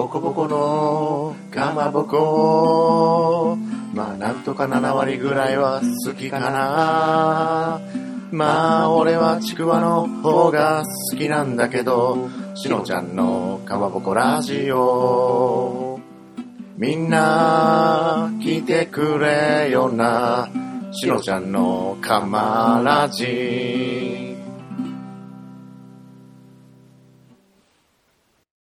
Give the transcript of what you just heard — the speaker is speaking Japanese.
ボコボコのかまぼこ。まあなんとか7割ぐらいは好きかな。まあ俺はちくわの方が好きなんだけどしのちゃんのかまぼこラジオ。みんな来てくれよなしのちゃんのかまラジ。